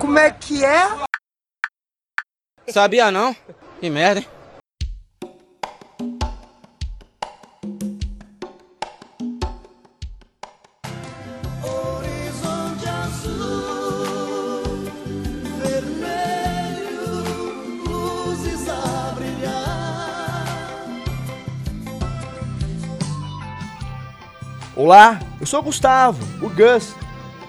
Como é que é? Sabia não? Que merda, hein? Olá, eu sou o Gustavo, o Gus,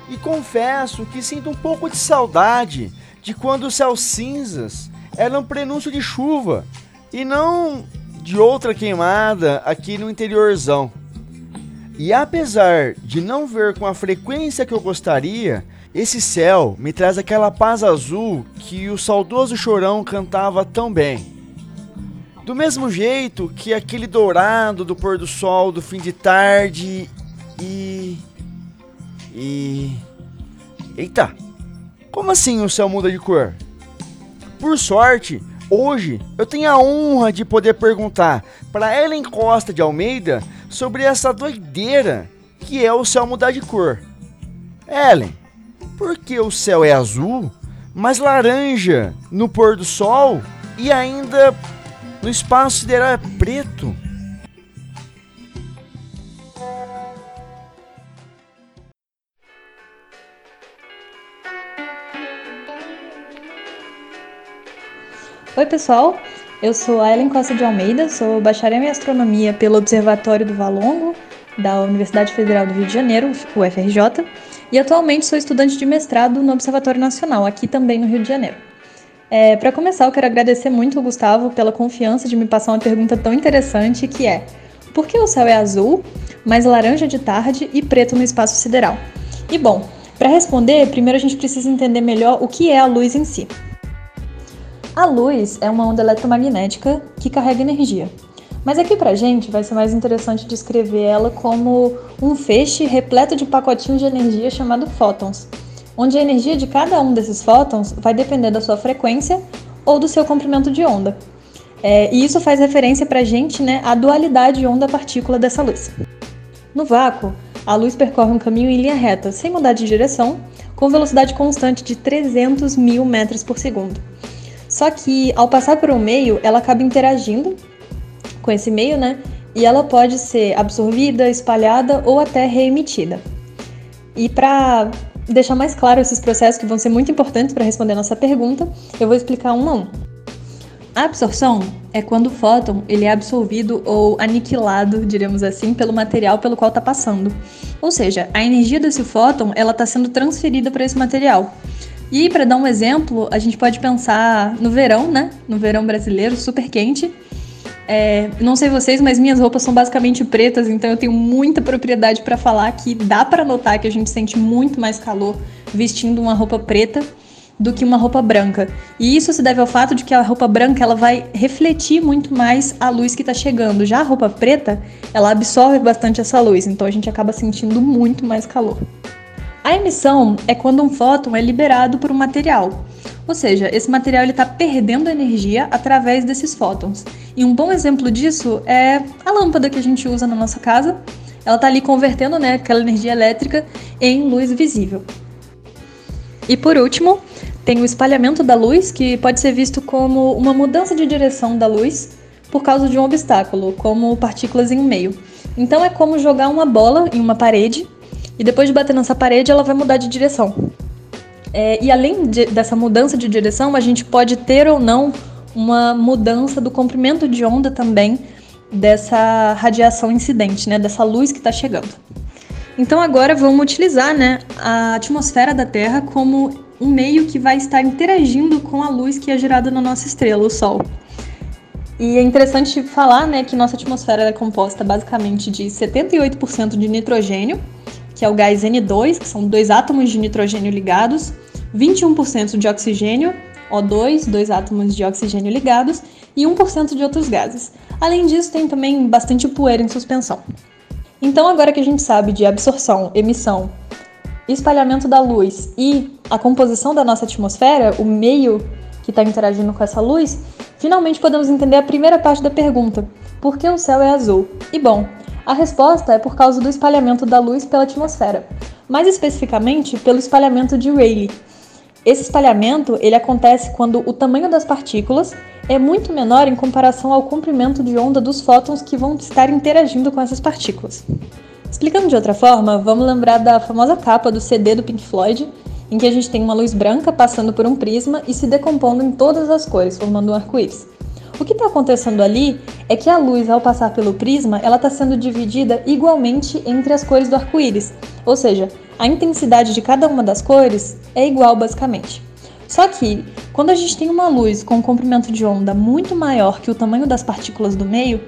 e confesso que sinto um pouco de saudade de quando os céus cinzas eram prenúncio de chuva e não de outra queimada aqui no interiorzão. E apesar de não ver com a frequência que eu gostaria, esse céu me traz aquela paz azul que o saudoso chorão cantava tão bem. Do mesmo jeito que aquele dourado do pôr do sol do fim de tarde e. E. Eita! Como assim o céu muda de cor? Por sorte, hoje eu tenho a honra de poder perguntar para Ellen Costa de Almeida sobre essa doideira que é o céu mudar de cor. Ellen, por que o céu é azul, mas laranja no pôr do sol e ainda no espaço sideral é preto? Oi, pessoal. Eu sou a Ellen Costa de Almeida, sou bacharel em astronomia pelo Observatório do Valongo, da Universidade Federal do Rio de Janeiro, UFRJ, e atualmente sou estudante de mestrado no Observatório Nacional, aqui também no Rio de Janeiro. É, Para começar, eu quero agradecer muito ao Gustavo pela confiança de me passar uma pergunta tão interessante que é: por que o céu é azul, mas laranja de tarde e preto no espaço sideral? E bom, para responder, primeiro a gente precisa entender melhor o que é a luz em si. A luz é uma onda eletromagnética que carrega energia. Mas aqui pra gente vai ser mais interessante descrever ela como um feixe repleto de pacotinhos de energia chamado fótons, onde a energia de cada um desses fótons vai depender da sua frequência ou do seu comprimento de onda. É, e isso faz referência pra gente né, à dualidade onda-partícula dessa luz. No vácuo, a luz percorre um caminho em linha reta, sem mudar de direção, com velocidade constante de 300 mil metros por segundo. Só que ao passar por um meio, ela acaba interagindo com esse meio, né? E ela pode ser absorvida, espalhada ou até reemitida. E para deixar mais claro esses processos que vão ser muito importantes para responder a nossa pergunta, eu vou explicar um a um. A absorção é quando o fóton ele é absorvido ou aniquilado, diríamos assim, pelo material pelo qual está passando. Ou seja, a energia desse fóton ela está sendo transferida para esse material. E para dar um exemplo, a gente pode pensar no verão, né? No verão brasileiro, super quente. É, não sei vocês, mas minhas roupas são basicamente pretas, então eu tenho muita propriedade para falar que dá para notar que a gente sente muito mais calor vestindo uma roupa preta do que uma roupa branca. E isso se deve ao fato de que a roupa branca ela vai refletir muito mais a luz que está chegando. Já a roupa preta, ela absorve bastante essa luz, então a gente acaba sentindo muito mais calor. A emissão é quando um fóton é liberado por um material, ou seja, esse material está perdendo energia através desses fótons. E um bom exemplo disso é a lâmpada que a gente usa na nossa casa. Ela está ali convertendo né, aquela energia elétrica em luz visível. E por último, tem o espalhamento da luz, que pode ser visto como uma mudança de direção da luz por causa de um obstáculo, como partículas em um meio. Então é como jogar uma bola em uma parede e depois de bater nessa parede, ela vai mudar de direção. É, e além de, dessa mudança de direção, a gente pode ter ou não uma mudança do comprimento de onda também dessa radiação incidente, né, dessa luz que está chegando. Então agora vamos utilizar né, a atmosfera da Terra como um meio que vai estar interagindo com a luz que é gerada na nossa estrela, o Sol. E é interessante falar né, que nossa atmosfera é composta basicamente de 78% de nitrogênio, que é o gás N2, que são dois átomos de nitrogênio ligados, 21% de oxigênio, O2, dois átomos de oxigênio ligados, e 1% de outros gases. Além disso, tem também bastante poeira em suspensão. Então, agora que a gente sabe de absorção, emissão, espalhamento da luz e a composição da nossa atmosfera, o meio que está interagindo com essa luz, finalmente podemos entender a primeira parte da pergunta: por que o céu é azul? E bom, a resposta é por causa do espalhamento da luz pela atmosfera, mais especificamente pelo espalhamento de Rayleigh. Esse espalhamento ele acontece quando o tamanho das partículas é muito menor em comparação ao comprimento de onda dos fótons que vão estar interagindo com essas partículas. Explicando de outra forma, vamos lembrar da famosa capa do CD do Pink Floyd, em que a gente tem uma luz branca passando por um prisma e se decompondo em todas as cores, formando um arco-íris. O que está acontecendo ali é que a luz, ao passar pelo prisma, ela está sendo dividida igualmente entre as cores do arco-íris, ou seja, a intensidade de cada uma das cores é igual basicamente. Só que, quando a gente tem uma luz com um comprimento de onda muito maior que o tamanho das partículas do meio,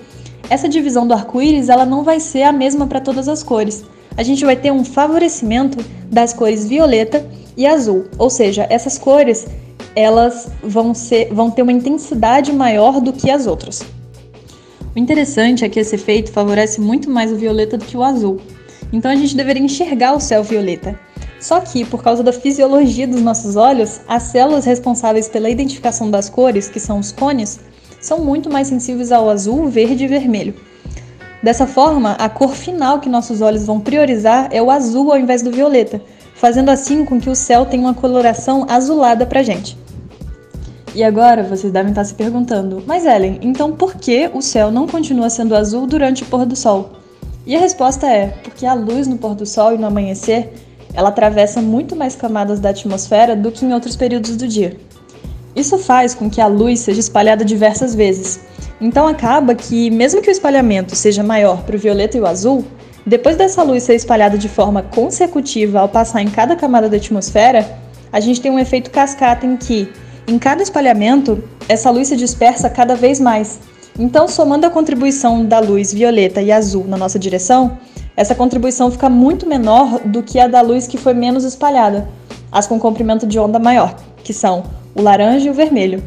essa divisão do arco-íris ela não vai ser a mesma para todas as cores. A gente vai ter um favorecimento das cores violeta e azul, ou seja, essas cores elas vão, ser, vão ter uma intensidade maior do que as outras. O interessante é que esse efeito favorece muito mais o violeta do que o azul. Então a gente deveria enxergar o céu violeta. Só que, por causa da fisiologia dos nossos olhos, as células responsáveis pela identificação das cores, que são os cones, são muito mais sensíveis ao azul, verde e vermelho. Dessa forma, a cor final que nossos olhos vão priorizar é o azul ao invés do violeta, fazendo assim com que o céu tenha uma coloração azulada pra gente. E agora vocês devem estar se perguntando, mas Ellen, então por que o céu não continua sendo azul durante o pôr do sol? E a resposta é porque a luz no pôr do sol e no amanhecer ela atravessa muito mais camadas da atmosfera do que em outros períodos do dia. Isso faz com que a luz seja espalhada diversas vezes. Então acaba que, mesmo que o espalhamento seja maior para o violeta e o azul, depois dessa luz ser espalhada de forma consecutiva ao passar em cada camada da atmosfera, a gente tem um efeito cascata em que, em cada espalhamento, essa luz se dispersa cada vez mais. Então, somando a contribuição da luz violeta e azul na nossa direção, essa contribuição fica muito menor do que a da luz que foi menos espalhada, as com comprimento de onda maior, que são o laranja e o vermelho.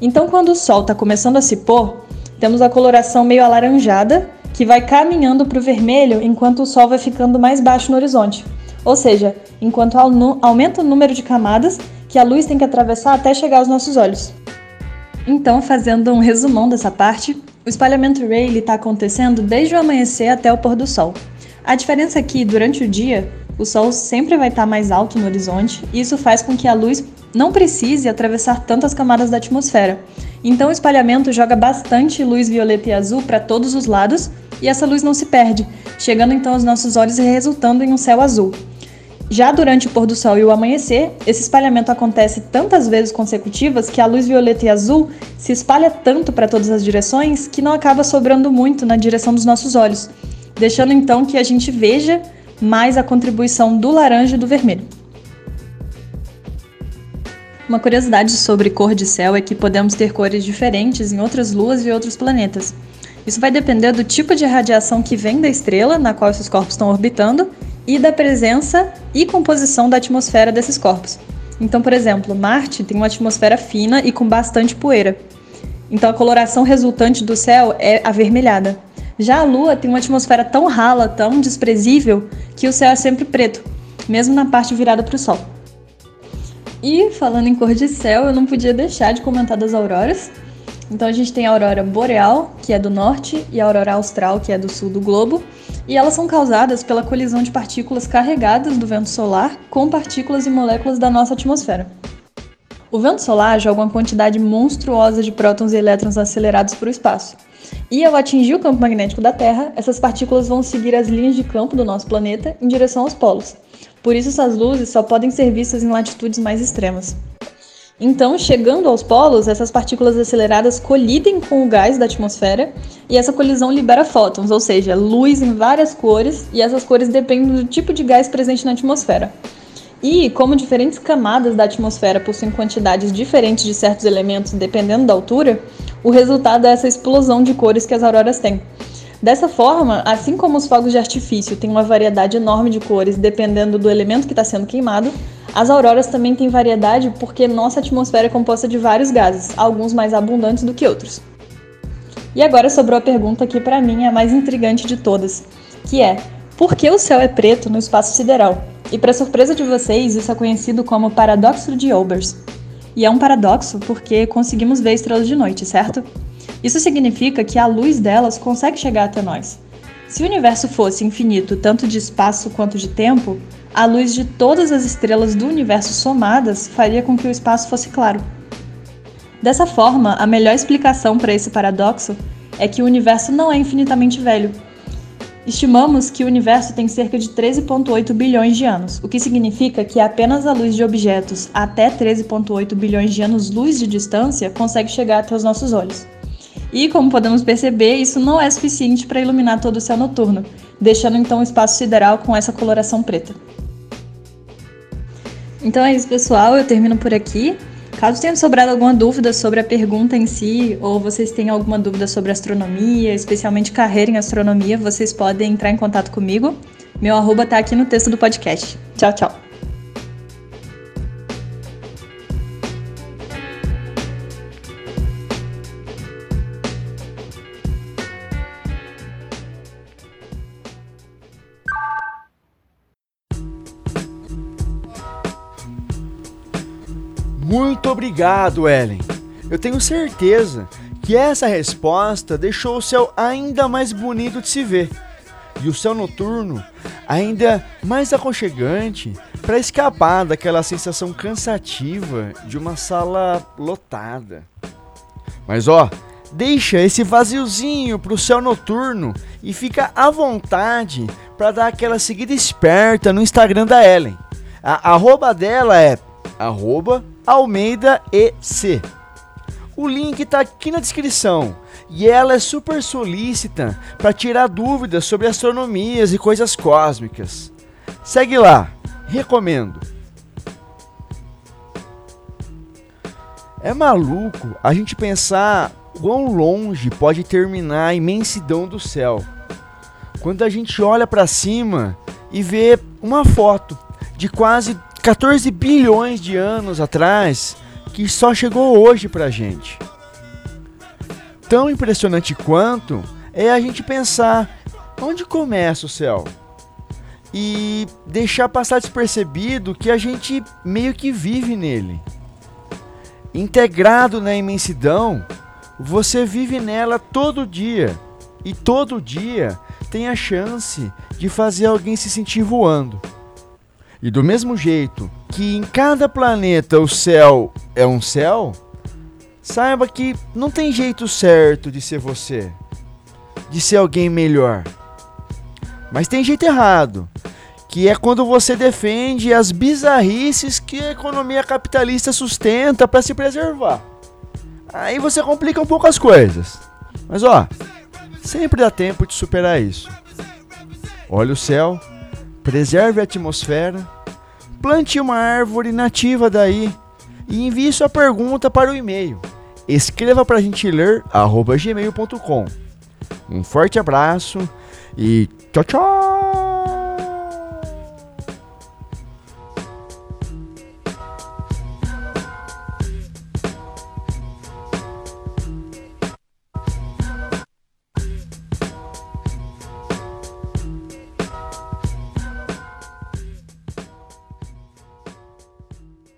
Então, quando o sol está começando a se pôr, temos a coloração meio alaranjada, que vai caminhando para o vermelho enquanto o sol vai ficando mais baixo no horizonte. Ou seja, enquanto aumenta o número de camadas que a luz tem que atravessar até chegar aos nossos olhos. Então, fazendo um resumão dessa parte, o espalhamento Rayleigh está acontecendo desde o amanhecer até o pôr do sol. A diferença é que, durante o dia, o Sol sempre vai estar mais alto no horizonte e isso faz com que a luz não precise atravessar tantas camadas da atmosfera. Então, o espalhamento joga bastante luz violeta e azul para todos os lados e essa luz não se perde, chegando então aos nossos olhos e resultando em um céu azul. Já durante o pôr do sol e o amanhecer, esse espalhamento acontece tantas vezes consecutivas que a luz violeta e azul se espalha tanto para todas as direções que não acaba sobrando muito na direção dos nossos olhos deixando então que a gente veja mais a contribuição do laranja e do vermelho. Uma curiosidade sobre cor de céu é que podemos ter cores diferentes em outras luas e outros planetas. Isso vai depender do tipo de radiação que vem da estrela na qual esses corpos estão orbitando e da presença e composição da atmosfera desses corpos. Então, por exemplo, Marte tem uma atmosfera fina e com bastante poeira. Então, a coloração resultante do céu é avermelhada. Já a Lua tem uma atmosfera tão rala, tão desprezível, que o céu é sempre preto, mesmo na parte virada para o Sol. E falando em cor de céu, eu não podia deixar de comentar das auroras. Então a gente tem a aurora boreal, que é do norte, e a aurora austral, que é do sul do globo, e elas são causadas pela colisão de partículas carregadas do vento solar com partículas e moléculas da nossa atmosfera. O vento solar joga uma quantidade monstruosa de prótons e elétrons acelerados para o espaço. E ao atingir o campo magnético da Terra, essas partículas vão seguir as linhas de campo do nosso planeta em direção aos polos. Por isso, essas luzes só podem ser vistas em latitudes mais extremas. Então, chegando aos polos, essas partículas aceleradas colidem com o gás da atmosfera e essa colisão libera fótons, ou seja, luz em várias cores, e essas cores dependem do tipo de gás presente na atmosfera. E, como diferentes camadas da atmosfera possuem quantidades diferentes de certos elementos dependendo da altura, o resultado é essa explosão de cores que as auroras têm. Dessa forma, assim como os fogos de artifício têm uma variedade enorme de cores dependendo do elemento que está sendo queimado, as auroras também têm variedade porque nossa atmosfera é composta de vários gases, alguns mais abundantes do que outros. E agora sobrou a pergunta que para mim é a mais intrigante de todas, que é: por que o céu é preto no espaço sideral? E para surpresa de vocês, isso é conhecido como paradoxo de Olbers. E é um paradoxo porque conseguimos ver estrelas de noite, certo? Isso significa que a luz delas consegue chegar até nós. Se o universo fosse infinito, tanto de espaço quanto de tempo, a luz de todas as estrelas do universo somadas faria com que o espaço fosse claro. Dessa forma, a melhor explicação para esse paradoxo é que o universo não é infinitamente velho. Estimamos que o universo tem cerca de 13,8 bilhões de anos, o que significa que apenas a luz de objetos até 13,8 bilhões de anos-luz de distância consegue chegar até os nossos olhos. E, como podemos perceber, isso não é suficiente para iluminar todo o céu noturno, deixando então o espaço sideral com essa coloração preta. Então é isso, pessoal. Eu termino por aqui. Caso tenha sobrado alguma dúvida sobre a pergunta em si, ou vocês tenham alguma dúvida sobre astronomia, especialmente carreira em astronomia, vocês podem entrar em contato comigo. Meu arroba tá aqui no texto do podcast. Tchau, tchau. Muito obrigado, Ellen. Eu tenho certeza que essa resposta deixou o céu ainda mais bonito de se ver e o céu noturno ainda mais aconchegante para escapar daquela sensação cansativa de uma sala lotada. Mas ó, deixa esse vaziozinho para o céu noturno e fica à vontade para dar aquela seguida esperta no Instagram da Ellen. A arroba dela é arroba Almeida EC. O link está aqui na descrição e ela é super solícita para tirar dúvidas sobre astronomias e coisas cósmicas. Segue lá, recomendo. É maluco a gente pensar quão longe pode terminar a imensidão do céu. Quando a gente olha para cima e vê uma foto de quase 14 bilhões de anos atrás que só chegou hoje pra gente. Tão impressionante quanto é a gente pensar onde começa o céu e deixar passar despercebido que a gente meio que vive nele. Integrado na imensidão, você vive nela todo dia e todo dia tem a chance de fazer alguém se sentir voando. E do mesmo jeito que em cada planeta o céu é um céu, saiba que não tem jeito certo de ser você, de ser alguém melhor. Mas tem jeito errado, que é quando você defende as bizarrices que a economia capitalista sustenta para se preservar. Aí você complica um pouco as coisas. Mas ó, sempre dá tempo de superar isso. Olha o céu, preserve a atmosfera plante uma árvore nativa daí e envie sua pergunta para o e-mail. Escreva para a gente ler gmail.com. Um forte abraço e tchau, tchau!